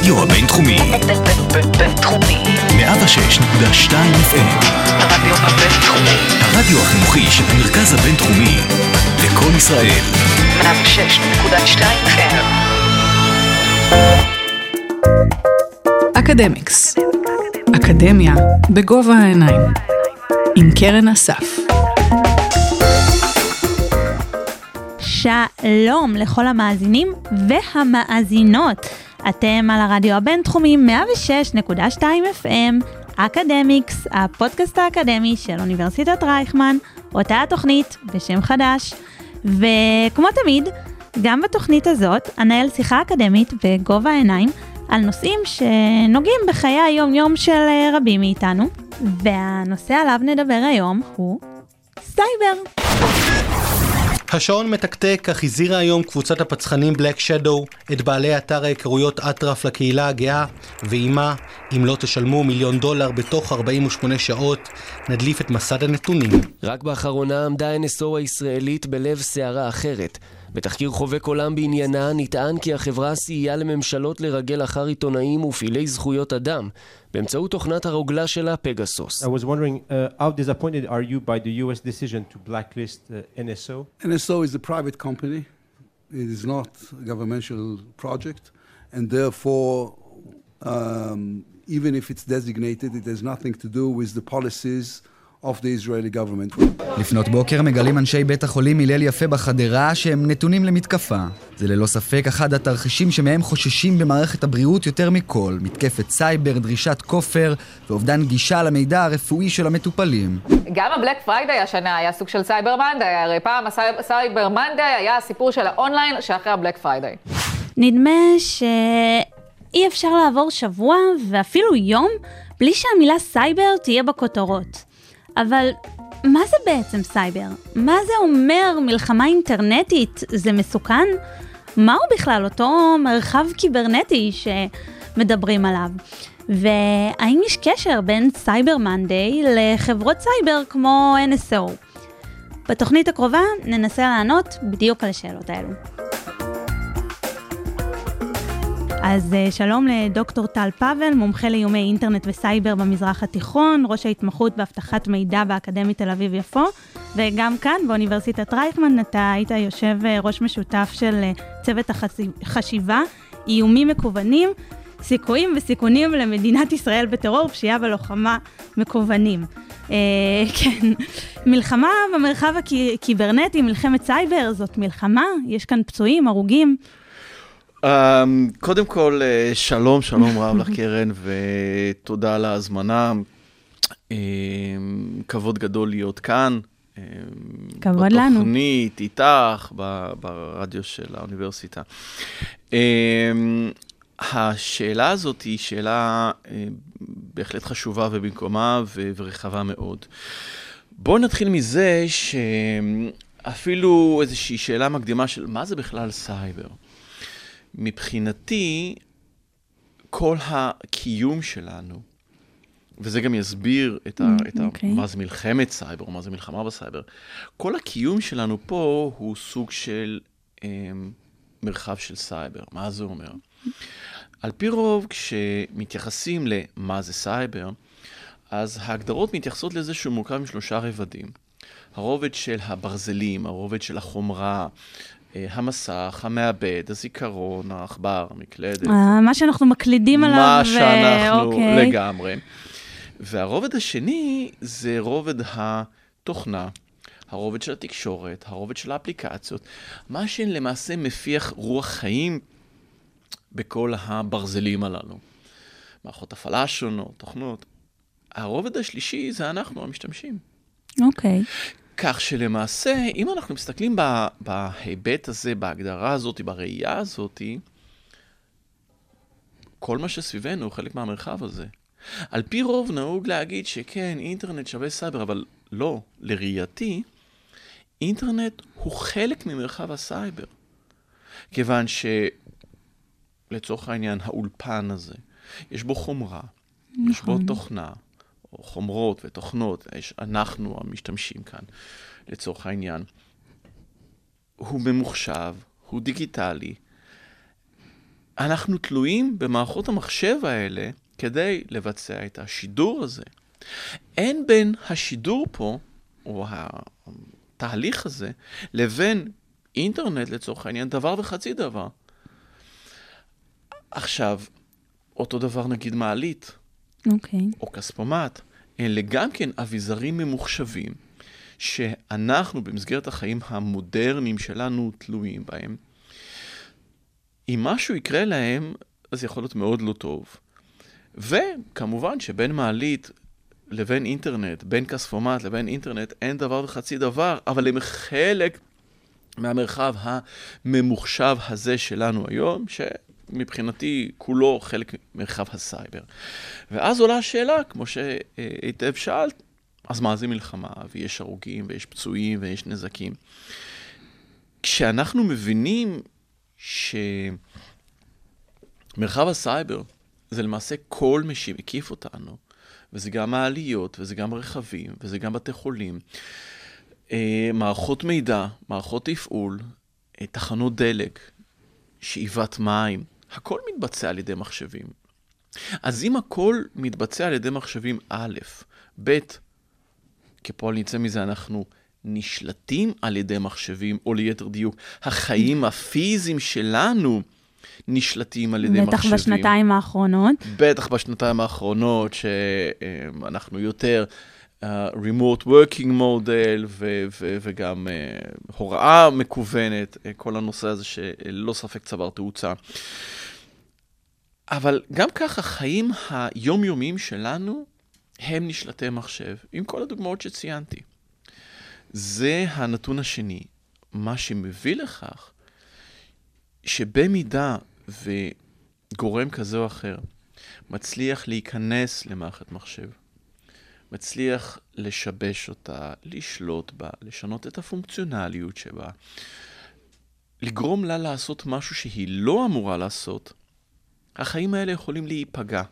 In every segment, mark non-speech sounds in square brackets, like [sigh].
הרדיו הבינתחומי. בינתחומי. 106.2 FM. הרדיו הבינתחומי. הרדיו החינוכי של המרכז הבינתחומי. לקום ישראל. 106.2 FM. אקדמיקס. אקדמיה בגובה העיניים. עם קרן אסף. שלום לכל המאזינים והמאזינות. אתם על הרדיו הבינתחומי 106.2 FM, אקדמיקס, הפודקאסט האקדמי של אוניברסיטת רייכמן, אותה התוכנית בשם חדש. וכמו תמיד, גם בתוכנית הזאת אנהל שיחה אקדמית בגובה העיניים על נושאים שנוגעים בחיי היום-יום של אה, רבים מאיתנו, והנושא עליו נדבר היום הוא סייבר. השעון מתקתק, אך הזהירה היום קבוצת הפצחנים בלק שדו את בעלי אתר ההיכרויות אטרף לקהילה הגאה, ועימה, אם לא תשלמו מיליון דולר בתוך 48 שעות, נדליף את מסד הנתונים. רק באחרונה עמדה NSO הישראלית בלב סערה אחרת. בתחקיר חובק עולם בעניינה נטען כי החברה סייעה לממשלות לרגל אחר עיתונאים ופעילי זכויות אדם באמצעות תוכנת הרוגלה שלה פגסוס. I was wondering uh, how disappointed are you by the US decision to blacklist uh, NSO? NSO is a private company. It is not a governmental project, and therefore, um, even if it's designated, it has nothing to do with the policies of the Israeli government. לפנות בוקר מגלים אנשי בית החולים הלל יפה בחדרה שהם נתונים למתקפה. זה ללא ספק אחד התרחישים שמהם חוששים במערכת הבריאות יותר מכל. מתקפת סייבר, דרישת כופר ואובדן גישה למידע הרפואי של המטופלים. גם הבלק פריידיי השנה היה סוג של סייבר מנדיי, הרי פעם הסייבר מנדיי היה הסיפור של האונליין שאחרי הבלק פריידיי. נדמה שאי אפשר לעבור שבוע ואפילו יום בלי שהמילה סייבר תהיה בכותרות. אבל מה זה בעצם סייבר? מה זה אומר מלחמה אינטרנטית? זה מסוכן? מהו בכלל אותו מרחב קיברנטי שמדברים עליו? והאם יש קשר בין סייבר מנדיי לחברות סייבר כמו NSO? בתוכנית הקרובה ננסה לענות בדיוק על השאלות האלו. אז אה, שלום לדוקטור טל פאבל, מומחה לאיומי אינטרנט וסייבר במזרח התיכון, ראש ההתמחות באבטחת מידע באקדמית תל אביב-יפו, וגם כאן באוניברסיטת רייכמן אתה היית יושב אה, ראש משותף של אה, צוות החשיבה, איומים מקוונים, סיכויים וסיכונים למדינת ישראל בטרור, פשיעה ולוחמה מקוונים. [laughs] כן, מלחמה במרחב הקיברנטי, מלחמת סייבר, זאת מלחמה, יש כאן פצועים, הרוגים. Um, קודם כל, uh, שלום, שלום רב [laughs] לך, קרן, ותודה על ההזמנה. Um, כבוד גדול להיות כאן. Um, כבוד לנו. בתוכנית, איתך, ברדיו של האוניברסיטה. Um, השאלה הזאת היא שאלה uh, בהחלט חשובה ובמקומה ו- ורחבה מאוד. בואו נתחיל מזה שאפילו איזושהי שאלה מקדימה של מה זה בכלל סייבר. מבחינתי, כל הקיום שלנו, וזה גם יסביר את, ה, mm, את ה, okay. אוקיי. מה זה מלחמת סייבר, מה זה מלחמה בסייבר, כל הקיום שלנו פה הוא סוג של um, מרחב של סייבר. מה זה אומר? על פי רוב, כשמתייחסים למה זה סייבר, אז ההגדרות מתייחסות לזה שהוא מורכב משלושה רבדים. הרובד של הברזלים, הרובד של החומרה, המסך, המעבד, הזיכרון, העכבר, המקלדת. אה, מה שאנחנו מקלידים עליו. מה שאנחנו אוקיי. לגמרי. והרובד השני זה רובד התוכנה, הרובד של התקשורת, הרובד של האפליקציות, מה שלמעשה מפיח רוח חיים בכל הברזלים הללו. מערכות הפעלה שונות, תוכנות. הרובד השלישי זה אנחנו המשתמשים. אוקיי. כך שלמעשה, אם אנחנו מסתכלים בהיבט הזה, בהגדרה הזאת, בראייה הזאת, כל מה שסביבנו הוא חלק מהמרחב הזה. על פי רוב נהוג להגיד שכן, אינטרנט שווה סייבר, אבל לא, לראייתי, אינטרנט הוא חלק ממרחב הסייבר. כיוון שלצורך העניין, האולפן הזה, יש בו חומרה, נכון. יש בו נכון. תוכנה, או חומרות ותוכנות, יש, אנחנו המשתמשים כאן, לצורך העניין. הוא ממוחשב, הוא דיגיטלי, אנחנו תלויים במערכות המחשב האלה כדי לבצע את השידור הזה. אין בין השידור פה, או התהליך הזה, לבין אינטרנט לצורך העניין דבר וחצי דבר. עכשיו, אותו דבר נגיד מעלית, אוקיי. או כספומט, אלה גם כן אביזרים ממוחשבים, שאנחנו במסגרת החיים המודרניים שלנו תלויים בהם. אם משהו יקרה להם, אז יכול להיות מאוד לא טוב. וכמובן שבין מעלית לבין אינטרנט, בין כספומט לבין אינטרנט, אין דבר וחצי דבר, אבל הם חלק מהמרחב הממוחשב הזה שלנו היום, שמבחינתי כולו חלק ממרחב הסייבר. ואז עולה השאלה, כמו שהיטב שאלת, אז מה זה מלחמה? ויש הרוגים, ויש פצועים, ויש נזקים. כשאנחנו מבינים שמרחב הסייבר זה למעשה כל מי שמקיף אותנו, וזה גם מעליות, וזה גם רכבים, וזה גם בתי חולים, אה, מערכות מידע, מערכות תפעול, אה, תחנות דלק, שאיבת מים, הכל מתבצע על ידי מחשבים. אז אם הכל מתבצע על ידי מחשבים, א', ב', כפועל יצא מזה אנחנו נשלטים על ידי מחשבים, או ליתר דיוק, החיים הפיזיים שלנו נשלטים על ידי בטח מחשבים. בטח בשנתיים האחרונות. בטח בשנתיים האחרונות, שאנחנו יותר uh, remote working model ו- ו- וגם uh, הוראה מקוונת, uh, כל הנושא הזה שללא ספק צבר תאוצה. אבל גם ככה, החיים היומיומיים שלנו הם נשלטי מחשב, עם כל הדוגמאות שציינתי. זה הנתון השני, מה שמביא לכך שבמידה וגורם כזה או אחר מצליח להיכנס למערכת מחשב, מצליח לשבש אותה, לשלוט בה, לשנות את הפונקציונליות שבה, לגרום לה לעשות משהו שהיא לא אמורה לעשות, החיים האלה יכולים להיפגע.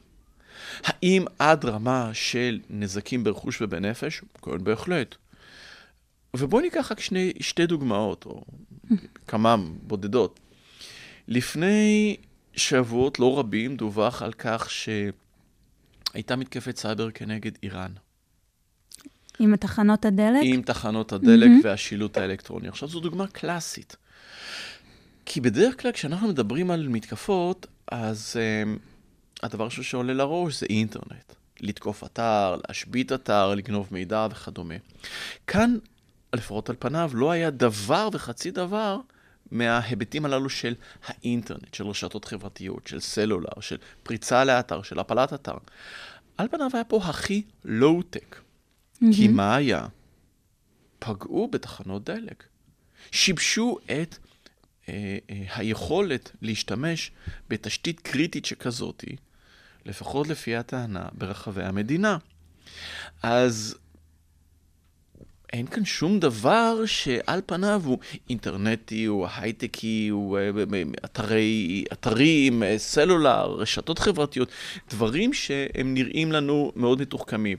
האם עד רמה של נזקים ברכוש ובנפש? כן, בהחלט. ובואו ניקח רק שני, שתי דוגמאות, או כמה בודדות. לפני שבועות לא רבים דווח על כך שהייתה מתקפת סייבר כנגד איראן. עם תחנות הדלק? עם תחנות הדלק mm-hmm. והשילוט האלקטרוני. עכשיו, זו דוגמה קלאסית. כי בדרך כלל כשאנחנו מדברים על מתקפות, אז um, הדבר שעולה לראש זה אינטרנט. לתקוף אתר, להשבית אתר, לגנוב מידע וכדומה. כאן, לפחות על פניו, לא היה דבר וחצי דבר מההיבטים הללו של האינטרנט, של רשתות חברתיות, של סלולר, של פריצה לאתר, של הפלת אתר. על פניו היה פה הכי לואו-טק. Mm-hmm. כי מה היה? פגעו בתחנות דלק. שיבשו את היכולת להשתמש בתשתית קריטית שכזאתי, לפחות לפי הטענה, ברחבי המדינה. אז אין כאן שום דבר שעל פניו הוא אינטרנטי, הוא הייטקי, הוא אה, אתרי, אתרים, סלולר, רשתות חברתיות, דברים שהם נראים לנו מאוד מתוחכמים.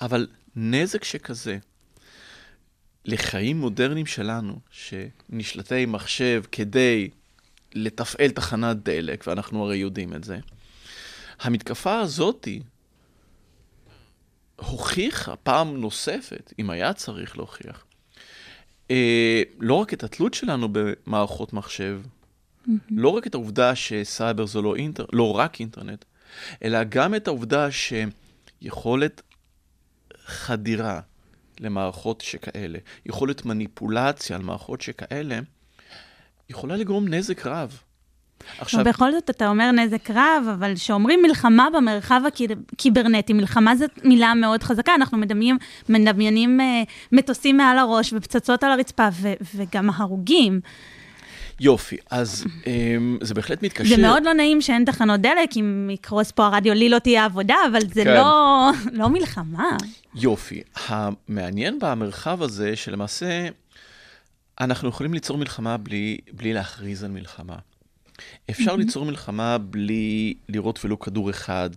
אבל נזק שכזה לחיים מודרניים שלנו, שנשלטי מחשב כדי לתפעל תחנת דלק, ואנחנו הרי יודעים את זה, המתקפה הזאתי הוכיחה פעם נוספת, אם היה צריך להוכיח, אה, לא רק את התלות שלנו במערכות מחשב, mm-hmm. לא רק את העובדה שסייבר זה לא, אינטר, לא רק אינטרנט, אלא גם את העובדה שיכולת חדירה למערכות שכאלה, יכולת מניפולציה על מערכות שכאלה, יכולה לגרום נזק רב. עכשיו... בכל זאת, אתה אומר נזק רב, אבל כשאומרים מלחמה במרחב הקיברנטי, מלחמה זו מילה מאוד חזקה, אנחנו מדמיינים, מדמיינים אה, מטוסים מעל הראש ופצצות על הרצפה, ו- וגם הרוגים. יופי, אז um, זה בהחלט מתקשר. זה מאוד לא נעים שאין תחנות דלק, אם יקרוס פה הרדיו, לי לא תהיה עבודה, אבל זה כן. לא, לא מלחמה. יופי. המעניין במרחב הזה, שלמעשה אנחנו יכולים ליצור מלחמה בלי, בלי להכריז על מלחמה. אפשר mm-hmm. ליצור מלחמה בלי לראות ולו כדור אחד.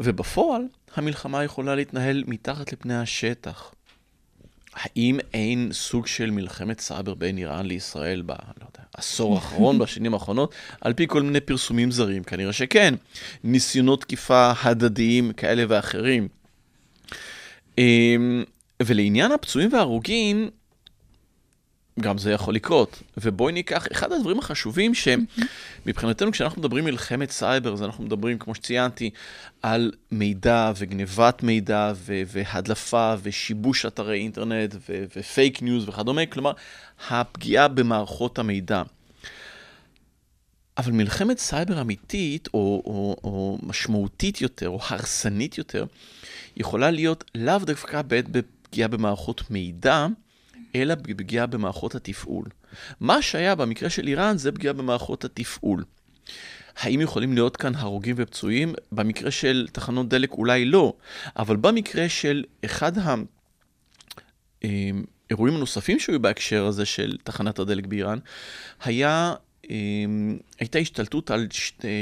ובפועל, המלחמה יכולה להתנהל מתחת לפני השטח. האם אין סוג של מלחמת סייבר בין איראן לישראל ב... לא בעשור האחרון, [laughs] בשנים האחרונות, על פי כל מיני פרסומים זרים. כנראה שכן. ניסיונות תקיפה הדדיים כאלה ואחרים. אמ, ולעניין הפצועים וההרוגים, גם זה יכול לקרות. ובואי ניקח, אחד הדברים החשובים שמבחינתנו כשאנחנו מדברים מלחמת סייבר, אז אנחנו מדברים, כמו שציינתי, על מידע וגנבת מידע ו- והדלפה ושיבוש אתרי אינטרנט ו- ופייק ניוז וכדומה, כלומר, הפגיעה במערכות המידע. אבל מלחמת סייבר אמיתית, או, או, או משמעותית יותר, או הרסנית יותר, יכולה להיות לאו דווקא בעת בפגיעה במערכות מידע, אלא פגיעה במערכות התפעול. מה שהיה במקרה של איראן זה פגיעה במערכות התפעול. האם יכולים להיות כאן הרוגים ופצועים? במקרה של תחנות דלק אולי לא, אבל במקרה של אחד האירועים הנוספים שהיו בהקשר הזה של תחנת הדלק באיראן, היה, אמ, הייתה השתלטות על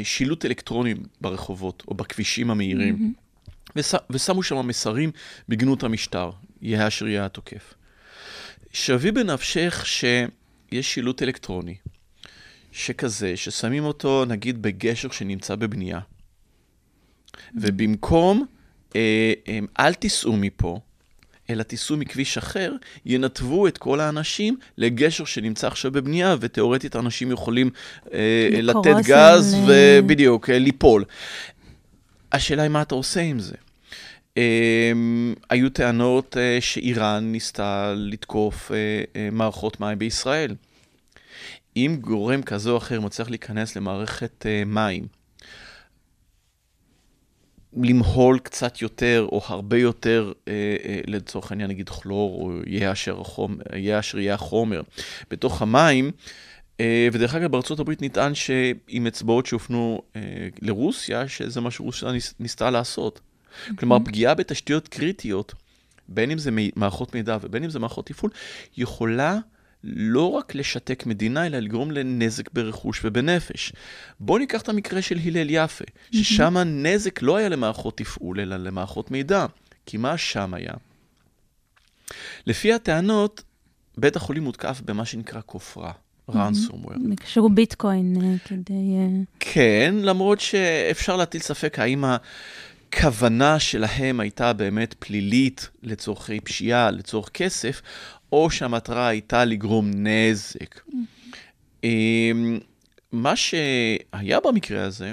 שילוט אלקטרוני ברחובות או בכבישים המהירים, mm-hmm. ושמו שם מסרים בגנות המשטר, יהיה אשר יהיה התוקף. שווי בנפשך שיש שילוט אלקטרוני, שכזה, ששמים אותו נגיד בגשר שנמצא בבנייה, ובמקום אה, אה, אל תיסעו מפה, אלא תיסעו מכביש אחר, ינתבו את כל האנשים לגשר שנמצא עכשיו בבנייה, ותאורטית אנשים יכולים אה, לתת גז ובדיוק, אה, ליפול. השאלה היא מה אתה עושה עם זה. Um, היו טענות uh, שאיראן ניסתה לתקוף uh, uh, מערכות מים בישראל. אם גורם כזה או אחר מצליח להיכנס למערכת מים, למהול קצת יותר או הרבה יותר, לצורך העניין נגיד כלור, או יהיה אשר, החומר, יהיה אשר יהיה החומר, בתוך המים, ודרך אגב בארצות הברית נטען שעם אצבעות שהופנו לרוסיה, שזה מה שרוסיה ניס, ניסתה לעשות. כלומר, פגיעה בתשתיות קריטיות, בין אם זה מערכות מידע ובין אם זה מערכות תפעול, יכולה לא רק לשתק מדינה, אלא לגרום לנזק ברכוש ובנפש. בואו ניקח את המקרה של הלל יפה, ששם הנזק לא היה למערכות תפעול, אלא למערכות מידע. כי מה שם היה? לפי הטענות, בית החולים מותקף במה שנקרא כופרה. ransomware. קשור ביטקוין אה, כדי... אה, כן, למרות שאפשר להטיל ספק האם הכוונה שלהם הייתה באמת פלילית לצורכי פשיעה, לצורך כסף, או שהמטרה הייתה לגרום נזק. אמ, מה שהיה במקרה הזה,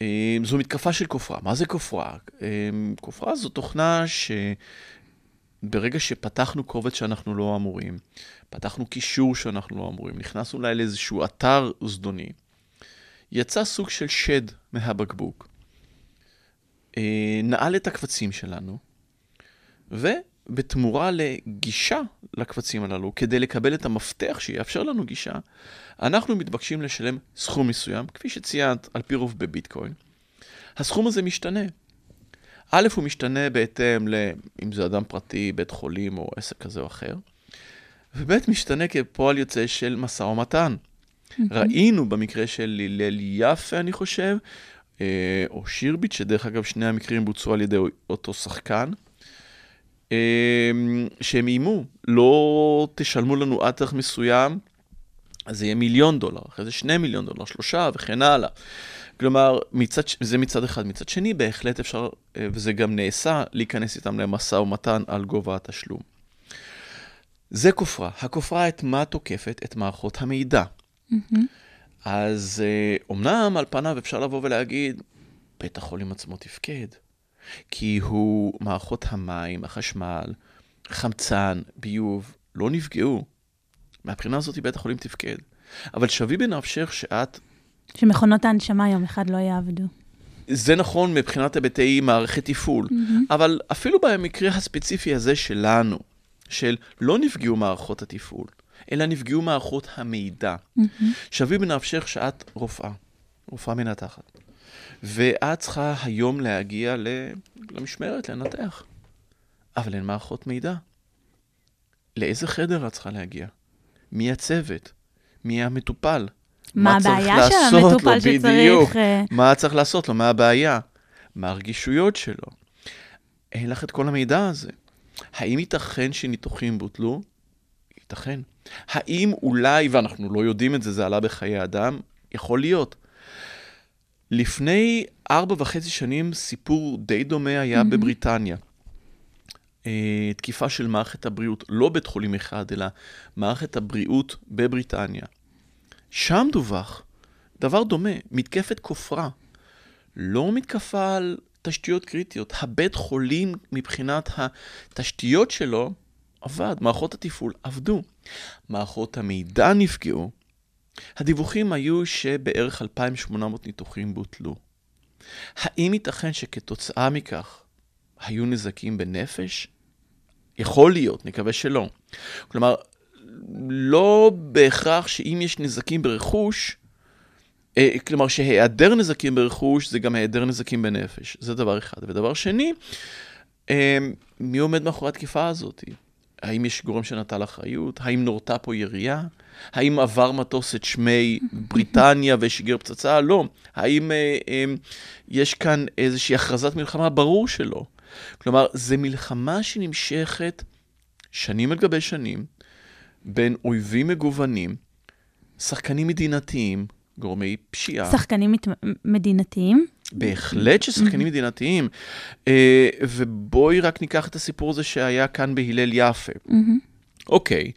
אמ, זו מתקפה של כופרה. מה זה כופרה? אמ, כופרה זו תוכנה שברגע שפתחנו קובץ שאנחנו לא אמורים, פתחנו קישור שאנחנו לא אמורים, נכנסנו אולי לאיזשהו אתר זדוני, יצא סוג של שד מהבקבוק. אה, נעל את הקבצים שלנו, ובתמורה לגישה לקבצים הללו, כדי לקבל את המפתח שיאפשר לנו גישה, אנחנו מתבקשים לשלם סכום מסוים, כפי שציינת, על פי רוב בביטקוין. הסכום הזה משתנה. א', הוא משתנה בהתאם ל... אם זה אדם פרטי, בית חולים או עסק כזה או אחר, וב', משתנה כפועל יוצא של משא ומתן. Mm-hmm. ראינו במקרה של הלל יפה, אני חושב, או שירביט, שדרך אגב שני המקרים בוצעו על ידי אותו שחקן, אה, שהם איימו, לא תשלמו לנו עד תאריך מסוים, אז זה יהיה מיליון דולר, אחרי זה שני מיליון דולר, שלושה וכן הלאה. כלומר, מצד, זה מצד אחד. מצד שני, בהחלט אפשר, אה, וזה גם נעשה, להיכנס איתם למשא ומתן על גובה התשלום. זה כופרה. הכופרה את מה תוקפת? את מערכות המידע. Mm-hmm. אז אומנם על פניו אפשר לבוא ולהגיד, בית החולים עצמו תפקד, כי הוא, מערכות המים, החשמל, חמצן, ביוב, לא נפגעו. מהבחינה הזאת בית החולים תפקד. אבל שווי בנפשך שאת... שמכונות ההנשמה יום אחד לא יעבדו. זה נכון מבחינת היבטי מערכת תפעול, mm-hmm. אבל אפילו במקרה הספציפי הזה שלנו, של לא נפגעו מערכות התפעול, אלא נפגעו מערכות המידע. Mm-hmm. שווי בנפשך שאת רופאה, רופאה מנתחת, ואת צריכה היום להגיע למשמרת, לנתח, אבל אין מערכות מידע. לאיזה חדר את צריכה להגיע? מי הצוות? מי המטופל? מה הבעיה של המטופל שצריך... בדיוק, אה, מה צריך לעשות לו? מה הבעיה? מה הרגישויות שלו? אין לך את כל המידע הזה. האם ייתכן שניתוחים בוטלו? ייתכן. האם אולי, ואנחנו לא יודעים את זה, זה עלה בחיי אדם? יכול להיות. לפני ארבע וחצי שנים סיפור די דומה היה mm-hmm. בבריטניה. אה, תקיפה של מערכת הבריאות, לא בית חולים אחד, אלא מערכת הבריאות בבריטניה. שם דווח דבר דומה, מתקפת כופרה. לא מתקפה על תשתיות קריטיות. הבית חולים מבחינת התשתיות שלו עבד, מערכות התפעול עבדו. מערכות המידע נפגעו. הדיווחים היו שבערך 2,800 ניתוחים בוטלו. האם ייתכן שכתוצאה מכך היו נזקים בנפש? יכול להיות, נקווה שלא. כלומר, לא בהכרח שאם יש נזקים ברכוש, אה, כלומר שהיעדר נזקים ברכוש זה גם היעדר נזקים בנפש, זה דבר אחד. ודבר שני, אה, מי עומד מאחורי התקיפה הזאת? האם יש גורם שנטל אחריות? האם נורתה פה ירייה? האם עבר מטוס את שמי בריטניה ושיגר פצצה? לא. האם אה, אה, יש כאן איזושהי הכרזת מלחמה? ברור שלא. כלומר, זו מלחמה שנמשכת שנים על גבי שנים, בין אויבים מגוונים, שחקנים מדינתיים, גורמי פשיעה. שחקנים מת... מדינתיים? בהחלט ששחקנים מדינתיים. אה, ובואי רק ניקח את הסיפור הזה שהיה כאן בהלל יפה. אוקיי.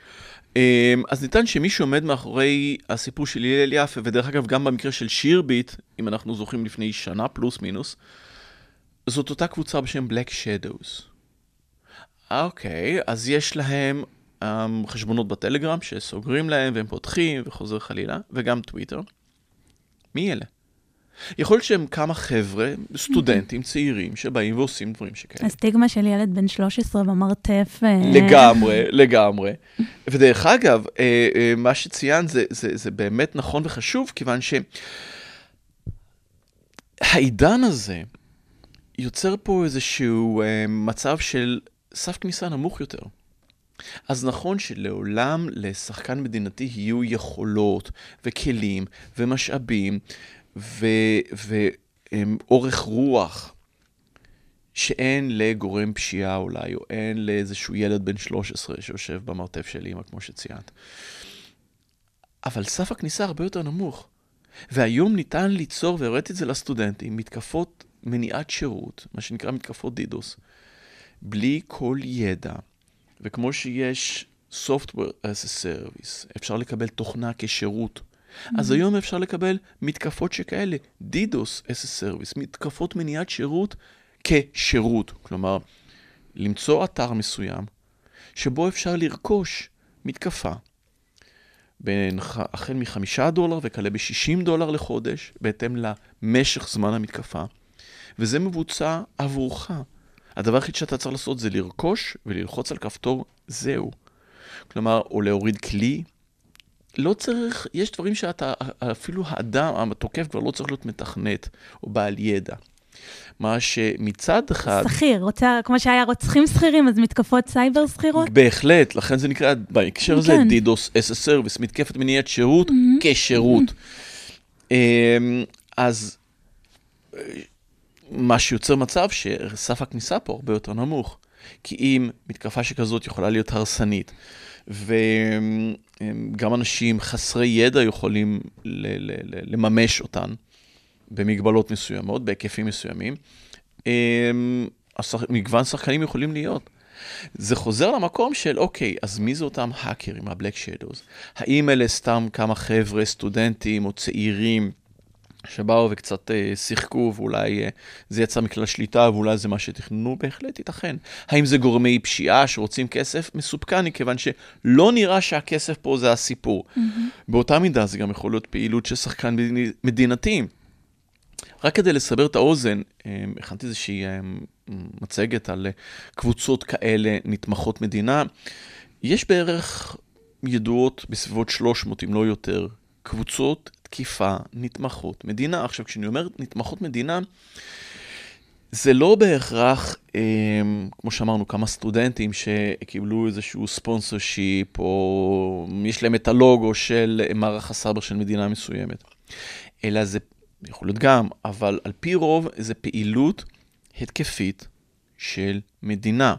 אה, אז ניתן שמי שעומד מאחורי הסיפור של הלל יפה, ודרך אגב, גם במקרה של שירביט, אם אנחנו זוכרים לפני שנה פלוס מינוס, זאת אותה קבוצה בשם Black Shadows. אוקיי, אז יש להם um, חשבונות בטלגרם שסוגרים להם והם פותחים וחוזר חלילה, וגם טוויטר. מי אלה? יכול להיות שהם כמה חבר'ה, סטודנטים צעירים, שבאים ועושים דברים שכאלה. הסטיגמה של ילד בן 13 במרתף. אה, לגמרי, לגמרי. ודרך אגב, אה, אה, מה שציינת זה, זה, זה באמת נכון וחשוב, כיוון שהעידן הזה יוצר פה איזשהו מצב של סף כניסה נמוך יותר. אז נכון שלעולם לשחקן מדינתי יהיו יכולות וכלים ומשאבים ואורך רוח שאין לגורם פשיעה אולי, או אין לאיזשהו ילד בן 13 שיושב במרתף של אימא, כמו שציינת. אבל סף הכניסה הרבה יותר נמוך. והיום ניתן ליצור, והראיתי את זה לסטודנטים, מתקפות מניעת שירות, מה שנקרא מתקפות דידוס, בלי כל ידע. וכמו שיש Software as a Service, אפשר לקבל תוכנה כשירות. Mm-hmm. אז היום אפשר לקבל מתקפות שכאלה, DDoS as a Service, מתקפות מניעת שירות כשירות. כלומר, למצוא אתר מסוים שבו אפשר לרכוש מתקפה בין, החל מחמישה דולר וכלה ב-60 דולר לחודש, בהתאם למשך זמן המתקפה, וזה מבוצע עבורך. הדבר היחיד שאתה צריך לעשות זה לרכוש וללחוץ על כפתור זהו. כלומר, או להוריד כלי. לא צריך, יש דברים שאתה, אפילו האדם, התוקף כבר לא צריך להיות מתכנת או בעל ידע. מה שמצד אחד... שכיר, רוצה, כמו שהיה רוצחים שכירים, אז מתקפות סייבר שכירות? בהחלט, לכן זה נקרא, בהקשר הזה, כן. DDoS as a service, מתקפת מניעת שירות mm-hmm. כשירות. אמ, אז מה שיוצר מצב שסף הכניסה פה הרבה יותר נמוך. כי אם מתקפה שכזאת יכולה להיות הרסנית, וגם אנשים חסרי ידע יכולים לממש אותן במגבלות מסוימות, בהיקפים מסוימים, מגוון שחקנים יכולים להיות. זה חוזר למקום של, אוקיי, אז מי זה אותם האקרים, ה-Black Shadows? האם אלה סתם כמה חבר'ה, סטודנטים או צעירים? שבאו וקצת אה, שיחקו ואולי אה, זה יצא מכלל שליטה ואולי זה מה שתכננו, בהחלט ייתכן. האם זה גורמי פשיעה שרוצים כסף? מסופקני, כיוון שלא נראה שהכסף פה זה הסיפור. Mm-hmm. באותה מידה זה גם יכול להיות פעילות של שחקן מדינתי. רק כדי לסבר את האוזן, אה, הכנתי איזושהי אה, מצגת על אה, קבוצות כאלה נתמכות מדינה. יש בערך ידועות בסביבות 300, אם לא יותר, קבוצות תקיפה נתמכות מדינה. עכשיו, כשאני אומר נתמכות מדינה, זה לא בהכרח, אה, כמו שאמרנו, כמה סטודנטים שקיבלו איזשהו sponsorship, או יש להם את הלוגו של מערך הסייבר של מדינה מסוימת, אלא זה יכול להיות גם, אבל על פי רוב זה פעילות התקפית של מדינה.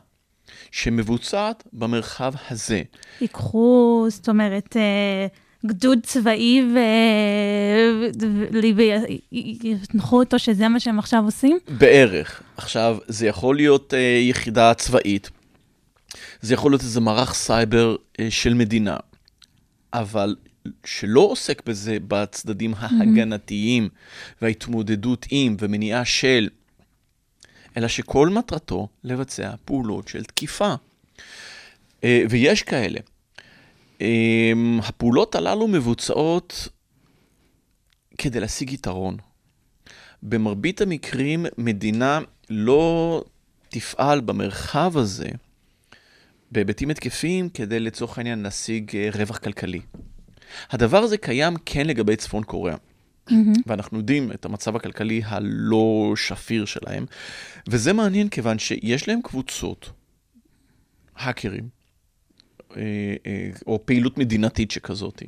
שמבוצעת במרחב הזה. ייקחו, זאת אומרת, אה, גדוד צבאי ויתנחו אותו שזה מה שהם עכשיו עושים? בערך. עכשיו, זה יכול להיות uh, יחידה צבאית, זה יכול להיות איזה מערך סייבר uh, של מדינה, אבל שלא עוסק בזה בצדדים ההגנתיים וההתמודדות עם ומניעה של, אלא שכל מטרתו לבצע פעולות של תקיפה. Uh, ויש כאלה. Um, הפעולות הללו מבוצעות כדי להשיג יתרון. במרבית המקרים מדינה לא תפעל במרחב הזה בהיבטים התקפיים כדי לצורך העניין להשיג uh, רווח כלכלי. הדבר הזה קיים כן לגבי צפון קוריאה. Mm-hmm. ואנחנו יודעים את המצב הכלכלי הלא שפיר שלהם, וזה מעניין כיוון שיש להם קבוצות, האקרים, אה, אה, או פעילות מדינתית שכזאת,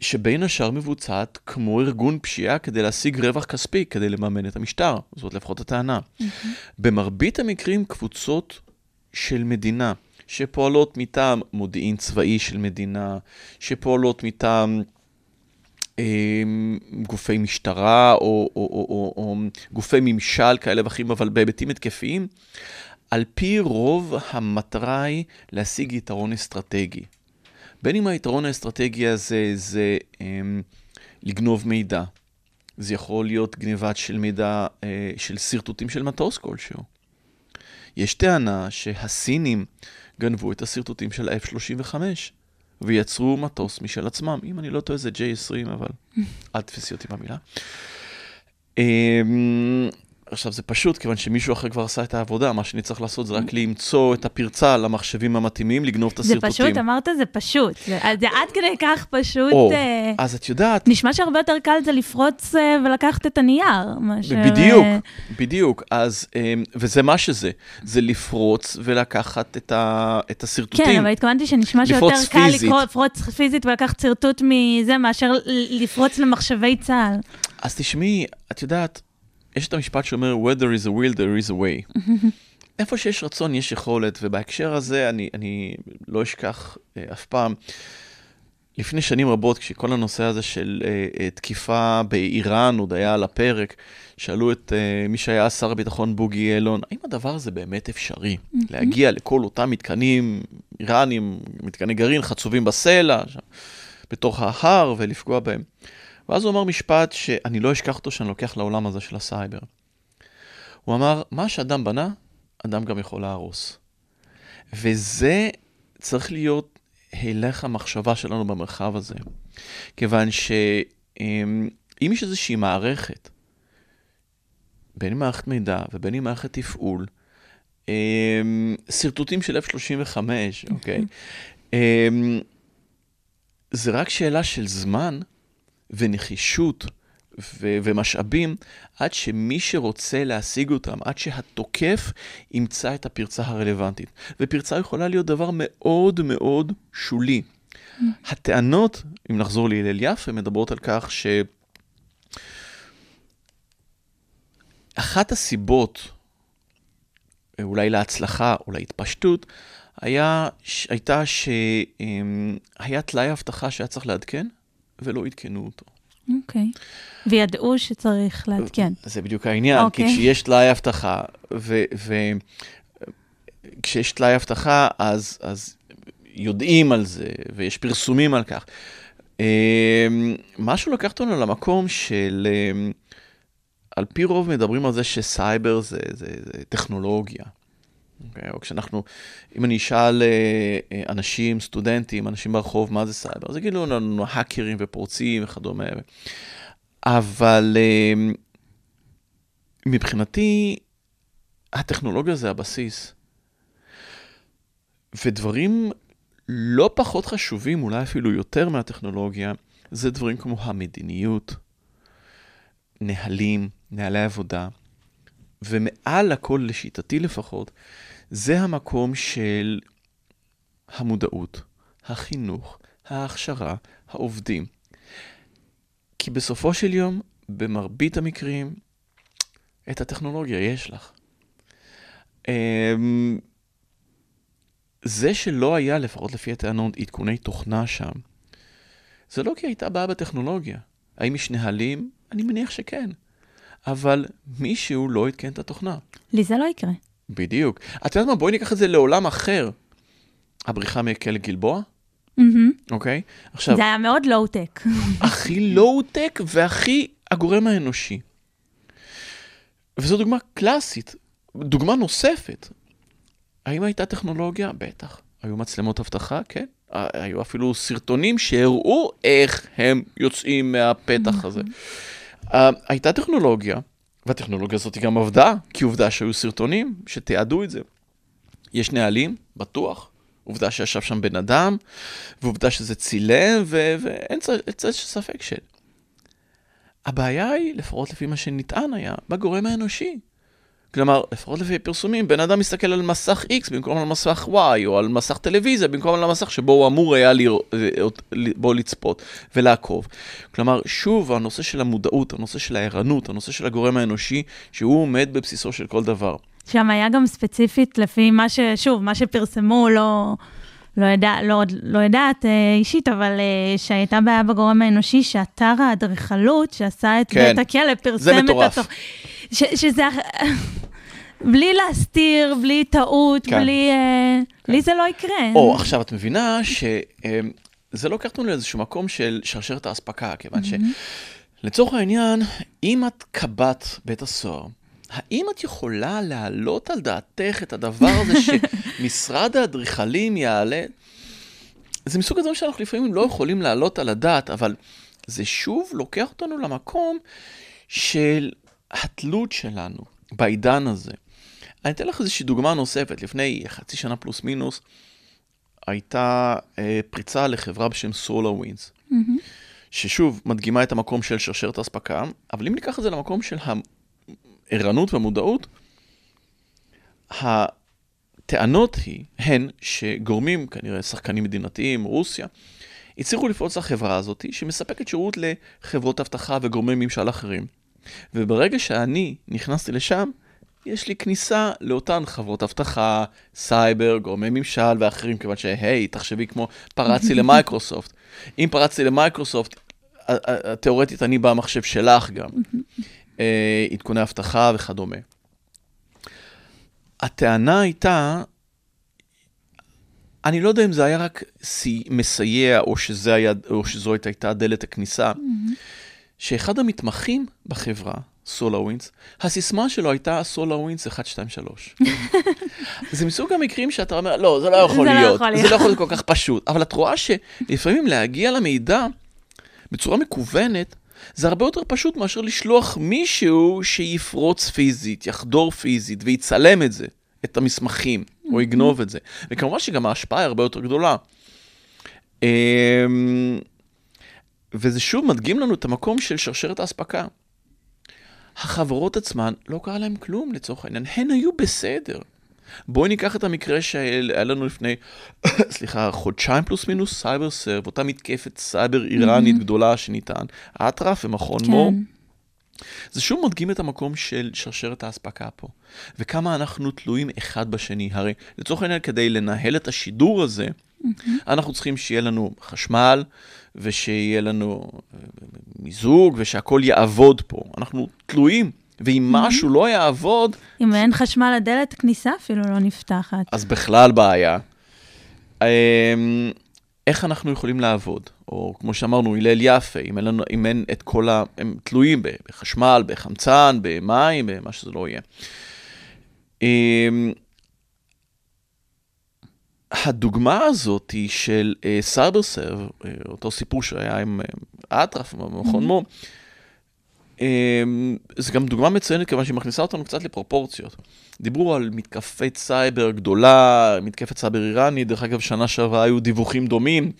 שבין השאר מבוצעת כמו ארגון פשיעה כדי להשיג רווח כספי, כדי לממן את המשטר, זאת לפחות הטענה. Mm-hmm. במרבית המקרים קבוצות של מדינה, שפועלות מטעם מודיעין צבאי של מדינה, שפועלות מטעם אה, גופי משטרה או, או, או, או, או גופי ממשל כאלה ואחרים, אבל בהיבטים התקפיים, על פי רוב המטרה היא להשיג יתרון אסטרטגי. בין אם היתרון האסטרטגי הזה זה אמ, לגנוב מידע, זה יכול להיות גניבת של מידע, אה, של שרטוטים של מטוס כלשהו. יש טענה שהסינים גנבו את השרטוטים של ה-F-35 ויצרו מטוס משל עצמם. אם אני לא טועה זה J-20, אבל [laughs] אל תפסי אותי במילה. עכשיו זה פשוט, כיוון שמישהו אחר כבר עשה את העבודה, מה שאני צריך לעשות זה רק למצוא את הפרצה למחשבים המתאימים, לגנוב את הסרטוטים. זה פשוט, אמרת זה פשוט. זה, זה עד כדי כך פשוט... או, אה, אז את יודעת... נשמע שהרבה יותר קל זה לפרוץ אה, ולקחת את הנייר, מאשר... בדיוק. בדיוק. אז, אה, וזה מה שזה, זה לפרוץ ולקחת את, ה, את הסרטוטים. כן, אבל התכוונתי שנשמע שיותר קל לפרוץ פיזית ולקחת שרטוט מזה, מאשר לפרוץ למחשבי צה"ל. אז תשמעי, את יודעת... יש את המשפט שאומר, where there is a will, there is a way. [laughs] איפה שיש רצון, יש יכולת, ובהקשר הזה אני, אני לא אשכח אה, אף פעם. לפני שנים רבות, כשכל הנושא הזה של אה, אה, תקיפה באיראן עוד היה על הפרק, שאלו את אה, מי שהיה שר הביטחון בוגי יעלון, האם הדבר הזה באמת אפשרי? להגיע לכל אותם מתקנים איראנים, מתקני גרעין חצובים בסלע, שם, בתוך ההר, ולפגוע בהם. ואז הוא אמר משפט שאני לא אשכח אותו, שאני לוקח לעולם הזה של הסייבר. הוא אמר, מה שאדם בנה, אדם גם יכול להרוס. וזה צריך להיות הלך המחשבה שלנו במרחב הזה. כיוון שאם יש איזושהי מערכת, בין אם מערכת מידע ובין אם מערכת תפעול, שרטוטים של F-35, אוקיי? [laughs] זה רק שאלה של זמן ונחישות ו- ומשאבים, עד שמי שרוצה להשיג אותם, עד שהתוקף ימצא את הפרצה הרלוונטית. ופרצה יכולה להיות דבר מאוד מאוד שולי. הטענות, אם נחזור להלל יפה, מדברות על כך ש... אחת הסיבות, אולי להצלחה או להתפשטות, היה, הייתה שהיה טלאי אבטחה שהיה צריך לעדכן, ולא עדכנו אותו. אוקיי. Okay. וידעו שצריך לעדכן. זה בדיוק העניין, okay. כי אוקיי. כשיש טלאי אבטחה, וכשיש טלאי אבטחה, אז, אז יודעים על זה, ויש פרסומים על כך. אמ, משהו לקח אותנו למקום של... אמ, על פי רוב מדברים על זה שסייבר זה, זה, זה טכנולוגיה. Okay, אוקיי? או כשאנחנו, אם אני אשאל אה, אה, אנשים, סטודנטים, אנשים ברחוב, מה זה סייבר, אז יגידו לנו האקרים ופורצים וכדומה. אבל אה, מבחינתי, הטכנולוגיה זה הבסיס. ודברים לא פחות חשובים, אולי אפילו יותר מהטכנולוגיה, זה דברים כמו המדיניות, נהלים, נהלי עבודה, ומעל הכל, לשיטתי לפחות, זה המקום של המודעות, החינוך, ההכשרה, העובדים. כי בסופו של יום, במרבית המקרים, את הטכנולוגיה יש לך. אמ, זה שלא היה, לפחות לפי הטענות, עדכוני תוכנה שם, זה לא כי הייתה בעיה בטכנולוגיה. האם יש נהלים? אני מניח שכן. אבל מישהו לא עדכן את התוכנה. לי זה לא יקרה. בדיוק. את יודעת מה? בואי ניקח את זה לעולם אחר. הבריחה מכלא גלבוע. אוקיי? עכשיו, זה היה מאוד לואו-טק. הכי לואו-טק והכי הגורם האנושי. וזו דוגמה קלאסית. דוגמה נוספת. האם הייתה טכנולוגיה? בטח. היו מצלמות אבטחה? כן. היו אפילו סרטונים שהראו איך הם יוצאים מהפתח הזה. הייתה טכנולוגיה, והטכנולוגיה הזאת גם עבדה, כי עובדה שהיו סרטונים שתיעדו את זה. יש נהלים, בטוח. עובדה שישב שם בן אדם, ועובדה שזה צילם, ו- ואין צ- ספק ש... הבעיה היא, לפחות לפי מה שנטען היה, בגורם האנושי. כלומר, לפחות לפי פרסומים, בן אדם מסתכל על מסך X במקום על מסך Y, או על מסך טלוויזיה במקום על המסך שבו הוא אמור היה לראות, בו לצפות ולעקוב. כלומר, שוב, הנושא של המודעות, הנושא של הערנות, הנושא של הגורם האנושי, שהוא עומד בבסיסו של כל דבר. שם היה גם ספציפית לפי מה ש... שוב, מה שפרסמו, לא... לא, ידע, לא, לא יודעת אה, אישית, אבל אה, שהייתה בעיה בגורם האנושי, שאתר האדריכלות שעשה את כן, בית הכלא פרסם את. התוך... ש, שזה... בלי להסתיר, בלי טעות, כן. בלי... אה, לי זה לא יקרה. או, עכשיו את מבינה שזה לוקח אותנו לאיזשהו מקום של שרשרת האספקה, כיוון שלצורך העניין, אם את קב"ט בית הסוהר, האם את יכולה להעלות על דעתך את הדבר הזה [laughs] שמשרד האדריכלים יעלה? זה מסוג הדברים שאנחנו לפעמים לא יכולים להעלות על הדעת, אבל זה שוב לוקח אותנו למקום של התלות שלנו בעידן הזה. אני אתן לך איזושהי דוגמה נוספת. לפני חצי שנה פלוס מינוס, הייתה אה, פריצה לחברה בשם SolarWinds, מהמם. ששוב, מדגימה את המקום של שרשרת האספקה, אבל אם ניקח את זה למקום של הערנות והמודעות, הטענות היא, הן שגורמים, כנראה שחקנים מדינתיים, רוסיה, הצליחו לפרוץ לחברה הזאת, שמספקת שירות לחברות אבטחה וגורמי ממשל אחרים. וברגע שאני נכנסתי לשם, יש לי כניסה לאותן חברות אבטחה, סייבר, גורמי ממשל ואחרים, כיוון שהי, תחשבי כמו פרצתי למייקרוסופט. אם פרצתי למייקרוסופט, תיאורטית אני במחשב שלך גם. אה, עדכוני אבטחה וכדומה. הטענה הייתה, אני לא יודע אם זה היה רק סי- מסייע, או, שזה היה, או שזו הייתה דלת הכניסה, שאחד המתמחים בחברה, סולארווינדס, הסיסמה שלו הייתה סולארווינדס 123. [laughs] זה מסוג המקרים שאתה אומר, לא, זה לא יכול זה לא להיות, יכול זה להיות." לא יכול להיות כל כך פשוט. אבל את רואה שלפעמים להגיע למידע בצורה מקוונת, זה הרבה יותר פשוט מאשר לשלוח מישהו שיפרוץ פיזית, יחדור פיזית ויצלם את זה, את המסמכים, או יגנוב את זה. וכמובן שגם ההשפעה היא הרבה יותר גדולה. אמ, וזה שוב מדגים לנו את המקום של שרשרת האספקה. החברות עצמן, לא קרה להן כלום לצורך העניין, הן היו בסדר. בואי ניקח את המקרה שהיה לנו לפני, [coughs] סליחה, חודשיים פלוס מינוס, סייבר סרב, אותה מתקפת סייבר איראנית Mhm. גדולה שניתן, אטרף ומכון כן. מור. זה שוב מדגים את המקום של שרשרת האספקה פה, וכמה אנחנו תלויים אחד בשני. הרי לצורך העניין, כדי לנהל את השידור הזה, אנחנו צריכים שיהיה לנו חשמל, ושיהיה לנו אה, מיזוג, ושהכול יעבוד פה. אנחנו תלויים, ואם משהו לא יעבוד, אם אין חשמל, הדלת כניסה אפילו לא נפתחת. אז בכלל בעיה. אמ, איך אנחנו יכולים לעבוד? או כמו שאמרנו, הלל יפה, אם אין, לנו, אם אין את כל ה... הם תלויים בחשמל, בחמצן, במים, במה שזה לא יהיה. אמ, הדוגמה הזאת היא של סייבר סרב, אותו סיפור שהיה עם אה, אטרף, במכון Mhm. מור, אמ, זו גם דוגמה מצוינת כיוון שהיא מכניסה אותנו קצת לפרופורציות. דיברו על מתקפת סייבר גדולה, מתקפת סייבר איראנית, דרך אגב, שנה שעברה היו דיווחים דומים.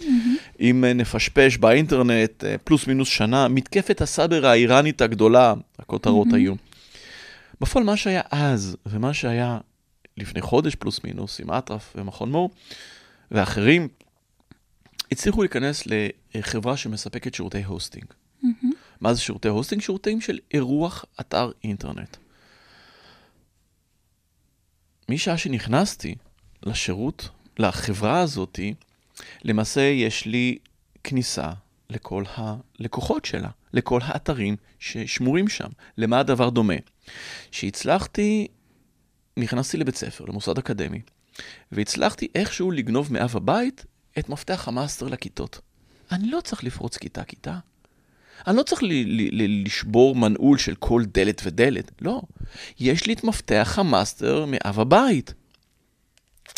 אם אה, נפשפש באינטרנט, אה, פלוס מינוס שנה, מתקפת הסייבר האיראנית הגדולה, הכותרות. היו. בפועל, מה שהיה אז, ומה שהיה לפני חודש פלוס מינוס, עם אטרף ומכון מור, ואחרים, הצליחו להיכנס לחברה שמספקת שירותי הוסטינג. מה זה שירותי הוסטינג? שירותים של אירוח אתר אינטרנט. משעה שנכנסתי לשירות, לחברה הזאתי, למעשה יש לי כניסה לכל הלקוחות שלה, לכל האתרים ששמורים שם. למה הדבר דומה? שהצלחתי, נכנסתי לבית ספר, למוסד אקדמי, והצלחתי איכשהו לגנוב מאב הבית את מפתח המאסטר לכיתות. אני לא צריך לפרוץ כיתה-כיתה. אני לא צריך ל- ל- ל- לשבור מנעול של כל דלת ודלת, לא. יש לי את מפתח המאסטר מאב הבית.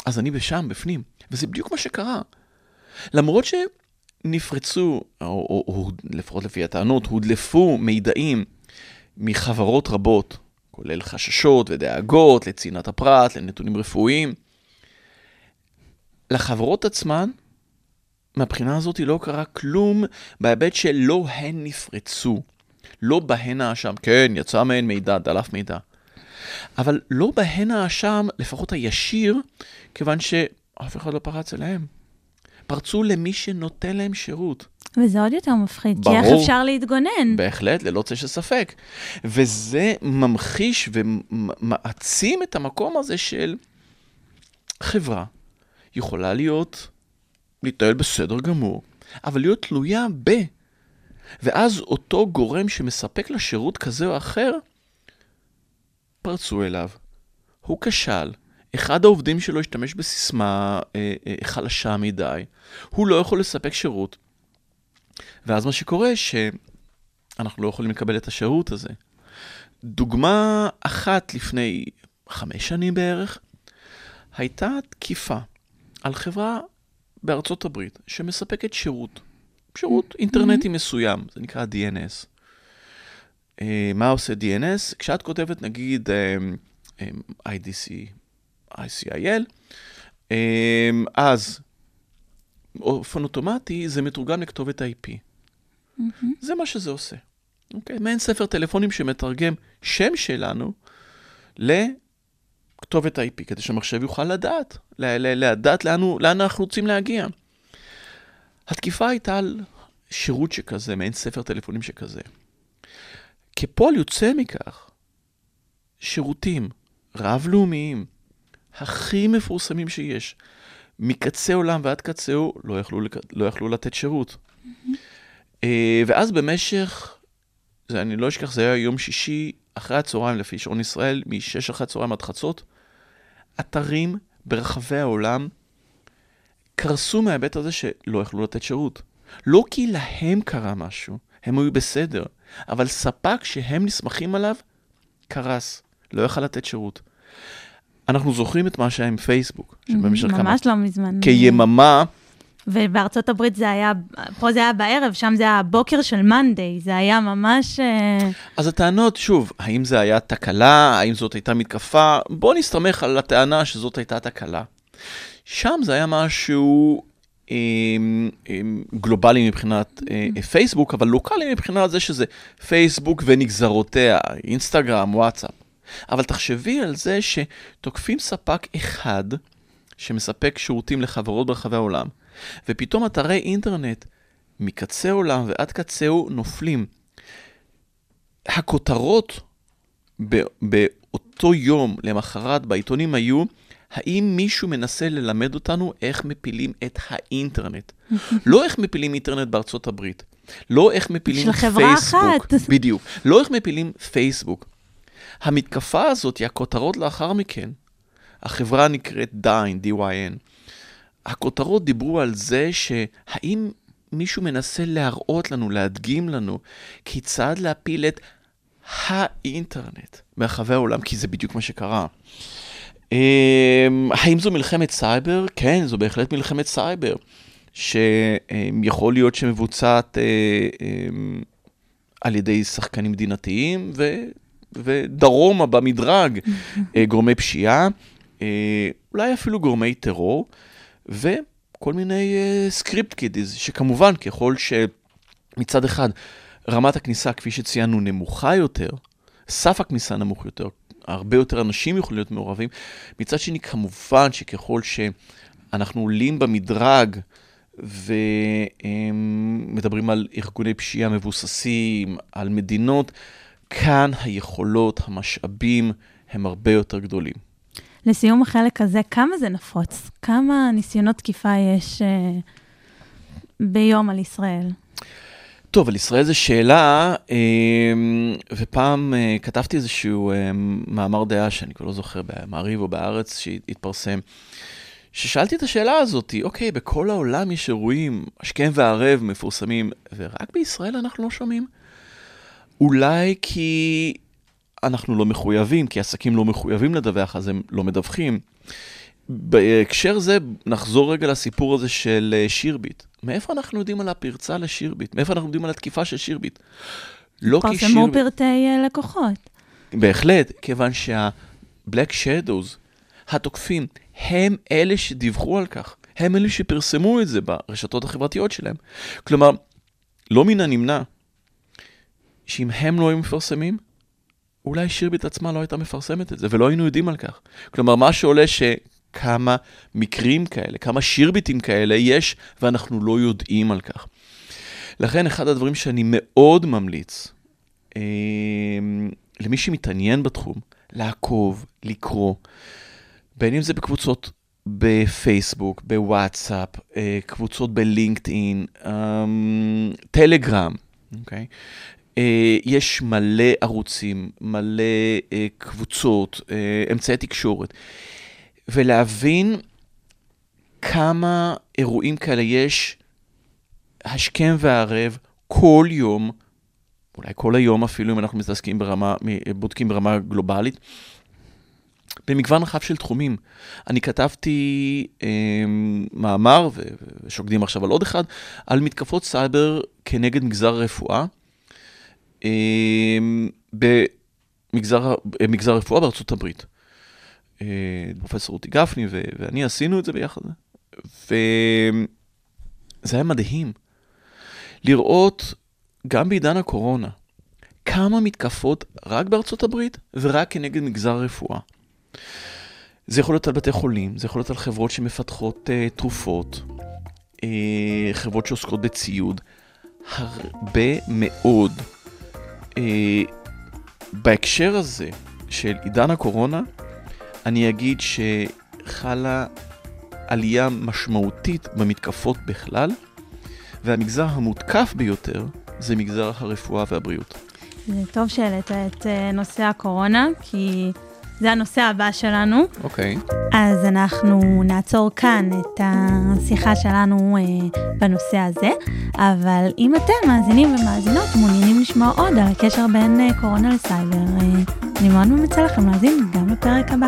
אז אני בשם, בפנים. וזה בדיוק מה שקרה. למרות שנפרצו, או, או, או לפחות לפי הטענות, הודלפו מידעים מחברות רבות, כולל חששות ודאגות לצנעת הפרט, לנתונים רפואיים, לחברות עצמן, מהבחינה הזאת לא קרה כלום בהיבט שלא הן נפרצו. לא בהן האשם, כן, יצא מהן מידע, דלף מידע. אבל לא בהן האשם, לפחות הישיר, כיוון שאף אחד לא פרץ אליהם. פרצו למי שנותן להם שירות. וזה עוד יותר מפחיד, ברור. כי איך אפשר להתגונן? בהחלט, ללא צל של ספק. וזה ממחיש ומעצים את המקום הזה של חברה יכולה להיות, להתנהל בסדר גמור, אבל להיות תלויה ב... ואז אותו גורם שמספק לה שירות כזה או אחר, פרצו אליו. הוא כשל. אחד העובדים שלו השתמש בסיסמה אה, אה, חלשה מדי. הוא לא יכול לספק שירות. ואז מה שקורה, שאנחנו לא יכולים לקבל את השירות הזה. דוגמה אחת לפני חמש שנים בערך, הייתה תקיפה על חברה בארצות הברית שמספקת שירות, שירות אינטרנטי מסוים, זה נקרא DNS. Uh, מה עושה DNS? כשאת כותבת נגיד um, um, IDC, ICIL, um, אז באופן אוטומטי זה מתורגם לכתובת IP. Mm-hmm. זה מה שזה עושה. אוקיי? Okay? מעין ספר טלפונים שמתרגם שם שלנו לכתובת IP, כדי שהמחשב יוכל לדעת, לדעת לאן, לאן אנחנו רוצים להגיע. התקיפה הייתה על שירות שכזה, מעין ספר טלפונים שכזה. כפועל יוצא מכך, שירותים רב-לאומיים, הכי מפורסמים שיש, מקצה עולם ועד קצהו, לא יכלו, לא יכלו לתת שירות. Mm-hmm. ואז במשך, זה, אני לא אשכח, זה היה יום שישי אחרי הצהריים, לפי שעון ישראל, מ-6 אחרי הצהריים עד חצות, אתרים ברחבי העולם קרסו מההיבט הזה שלא יכלו לתת שירות. לא כי להם קרה משהו, הם היו בסדר, אבל ספק שהם נסמכים עליו, קרס, לא יכל לתת שירות. אנחנו זוכרים את מה שהיה עם פייסבוק, שבמשך כמה... ממש לא מזמן. כיממה. ובארצות הברית זה היה, פה זה היה בערב, שם זה היה הבוקר של מאנדיי, זה היה ממש... אז הטענות, שוב, האם זה היה תקלה, האם זאת הייתה מתקפה, בואו נסתמך על הטענה שזאת הייתה תקלה. שם זה היה משהו גלובלי מבחינת אה, פייסבוק, אבל לוקאלי מבחינת זה שזה פייסבוק ונגזרותיה, אינסטגרם, וואטסאפ. אבל תחשבי על זה שתוקפים ספק אחד שמספק שירותים לחברות ברחבי העולם, ופתאום אתרי אינטרנט מקצה עולם ועד קצהו נופלים. הכותרות באותו יום למחרת בעיתונים היו, האם מישהו מנסה ללמד אותנו איך מפילים את האינטרנט? [laughs] לא איך מפילים אינטרנט בארצות הברית, לא איך מפילים פייסבוק. של חברה אחת. בדיוק. לא איך מפילים פייסבוק. המתקפה הזאת, הכותרות לאחר מכן, החברה נקראת דיין, D-Y-N. הכותרות דיברו על זה שהאם מישהו מנסה להראות לנו, להדגים לנו, כיצד להפיל את האינטרנט ברחבי העולם, כי זה בדיוק מה שקרה. האם זו מלחמת סייבר? כן, זו בהחלט מלחמת סייבר, שיכול להיות שמבוצעת על ידי שחקנים מדינתיים, ו... ודרומה במדרג, גורמי פשיעה, אולי אפילו גורמי טרור, וכל מיני script kiddies, שכמובן, ככל שמצד אחד רמת הכניסה, כפי שציינו, נמוכה יותר, סף הכניסה נמוך יותר, הרבה יותר אנשים יכולים להיות מעורבים. מצד שני, כמובן שככל שאנחנו עולים במדרג ומדברים על ארגוני פשיעה מבוססים, על מדינות, כאן היכולות, המשאבים, הם הרבה יותר גדולים. לסיום החלק הזה, כמה זה נפוץ? כמה ניסיונות תקיפה יש אה, ביום על ישראל? טוב, על ישראל זו שאלה, אה, ופעם אה, כתבתי איזשהו מאמר דעה, שאני כבר לא זוכר, במעריב או בהארץ, שהתפרסם, ששאלתי את השאלה הזאת, אוקיי, בכל העולם יש אירועים השכם והערב מפורסמים, ורק בישראל אנחנו לא שומעים? אולי כי אנחנו לא מחויבים, כי עסקים לא מחויבים לדווח, אז הם לא מדווחים. בהקשר זה, נחזור רגע לסיפור הזה של אה, שירביט. מאיפה אנחנו יודעים על הפרצה לשירביט? מאיפה אנחנו יודעים על התקיפה של שירביט? לא כי שירביט... פרסמו פרטי אה, לקוחות. בהחלט, כיוון שה-Black Shadows, התוקפים, הם אלה שדיווחו על כך. הם אלה שפרסמו את זה ברשתות החברתיות שלהם. כלומר, לא מן הנמנע שאם הם לא היו מפרסמים, אולי שירביט עצמה לא הייתה מפרסמת את זה, ולא היינו יודעים על כך. כלומר, מה שעולה שכמה מקרים כאלה, כמה שירביטים כאלה יש, ואנחנו לא יודעים על כך. לכן, אחד הדברים שאני מאוד ממליץ, אה, למי שמתעניין בתחום, לעקוב, לקרוא, בין אם זה בקבוצות בפייסבוק, בוואטסאפ, אה, קבוצות בלינקדאין, אה, טלגרם, אוקיי? אה, יש מלא ערוצים, מלא אה, קבוצות, אה, אמצעי תקשורת, ולהבין כמה אירועים כאלה יש השכם והערב כל יום, אולי כל היום אפילו, אם אנחנו מתעסקים ברמה, בודקים ברמה גלובלית, במגוון רחב של תחומים. אני כתבתי אה, מאמר, ושוקדים עכשיו על עוד אחד, על מתקפות סייבר כנגד מגזר הרפואה. אמ, במגזר הרפואה בארצות הברית. אה, פרופסור רותי גפני ואני עשינו את זה ביחד. וזה היה מדהים לראות, גם בעידן הקורונה, כמה מתקפות רק בארצות הברית ורק כנגד מגזר הרפואה. זה יכול להיות על בתי חולים, זה יכול להיות על חברות שמפתחות uh, תרופות, uh, חברות שעוסקות בציוד. הרבה מאוד בהקשר הזה של עידן הקורונה, אני אגיד שחלה עלייה משמעותית במתקפות בכלל, והמגזר המותקף ביותר זה מגזר הרפואה והבריאות. זה טוב שהעלית את אה, נושא הקורונה, כי זה הנושא הבא שלנו. אוקיי. Okay. אז אנחנו נעצור כאן את השיחה שלנו אה, בנושא הזה, אבל אם אתם מאזינים ומאזינות מעוניינים לשמוע עוד על הקשר בין אה, קורונה לסייבר, אה, אני מאוד ממליצה לכם להאזין גם בפרק הבא.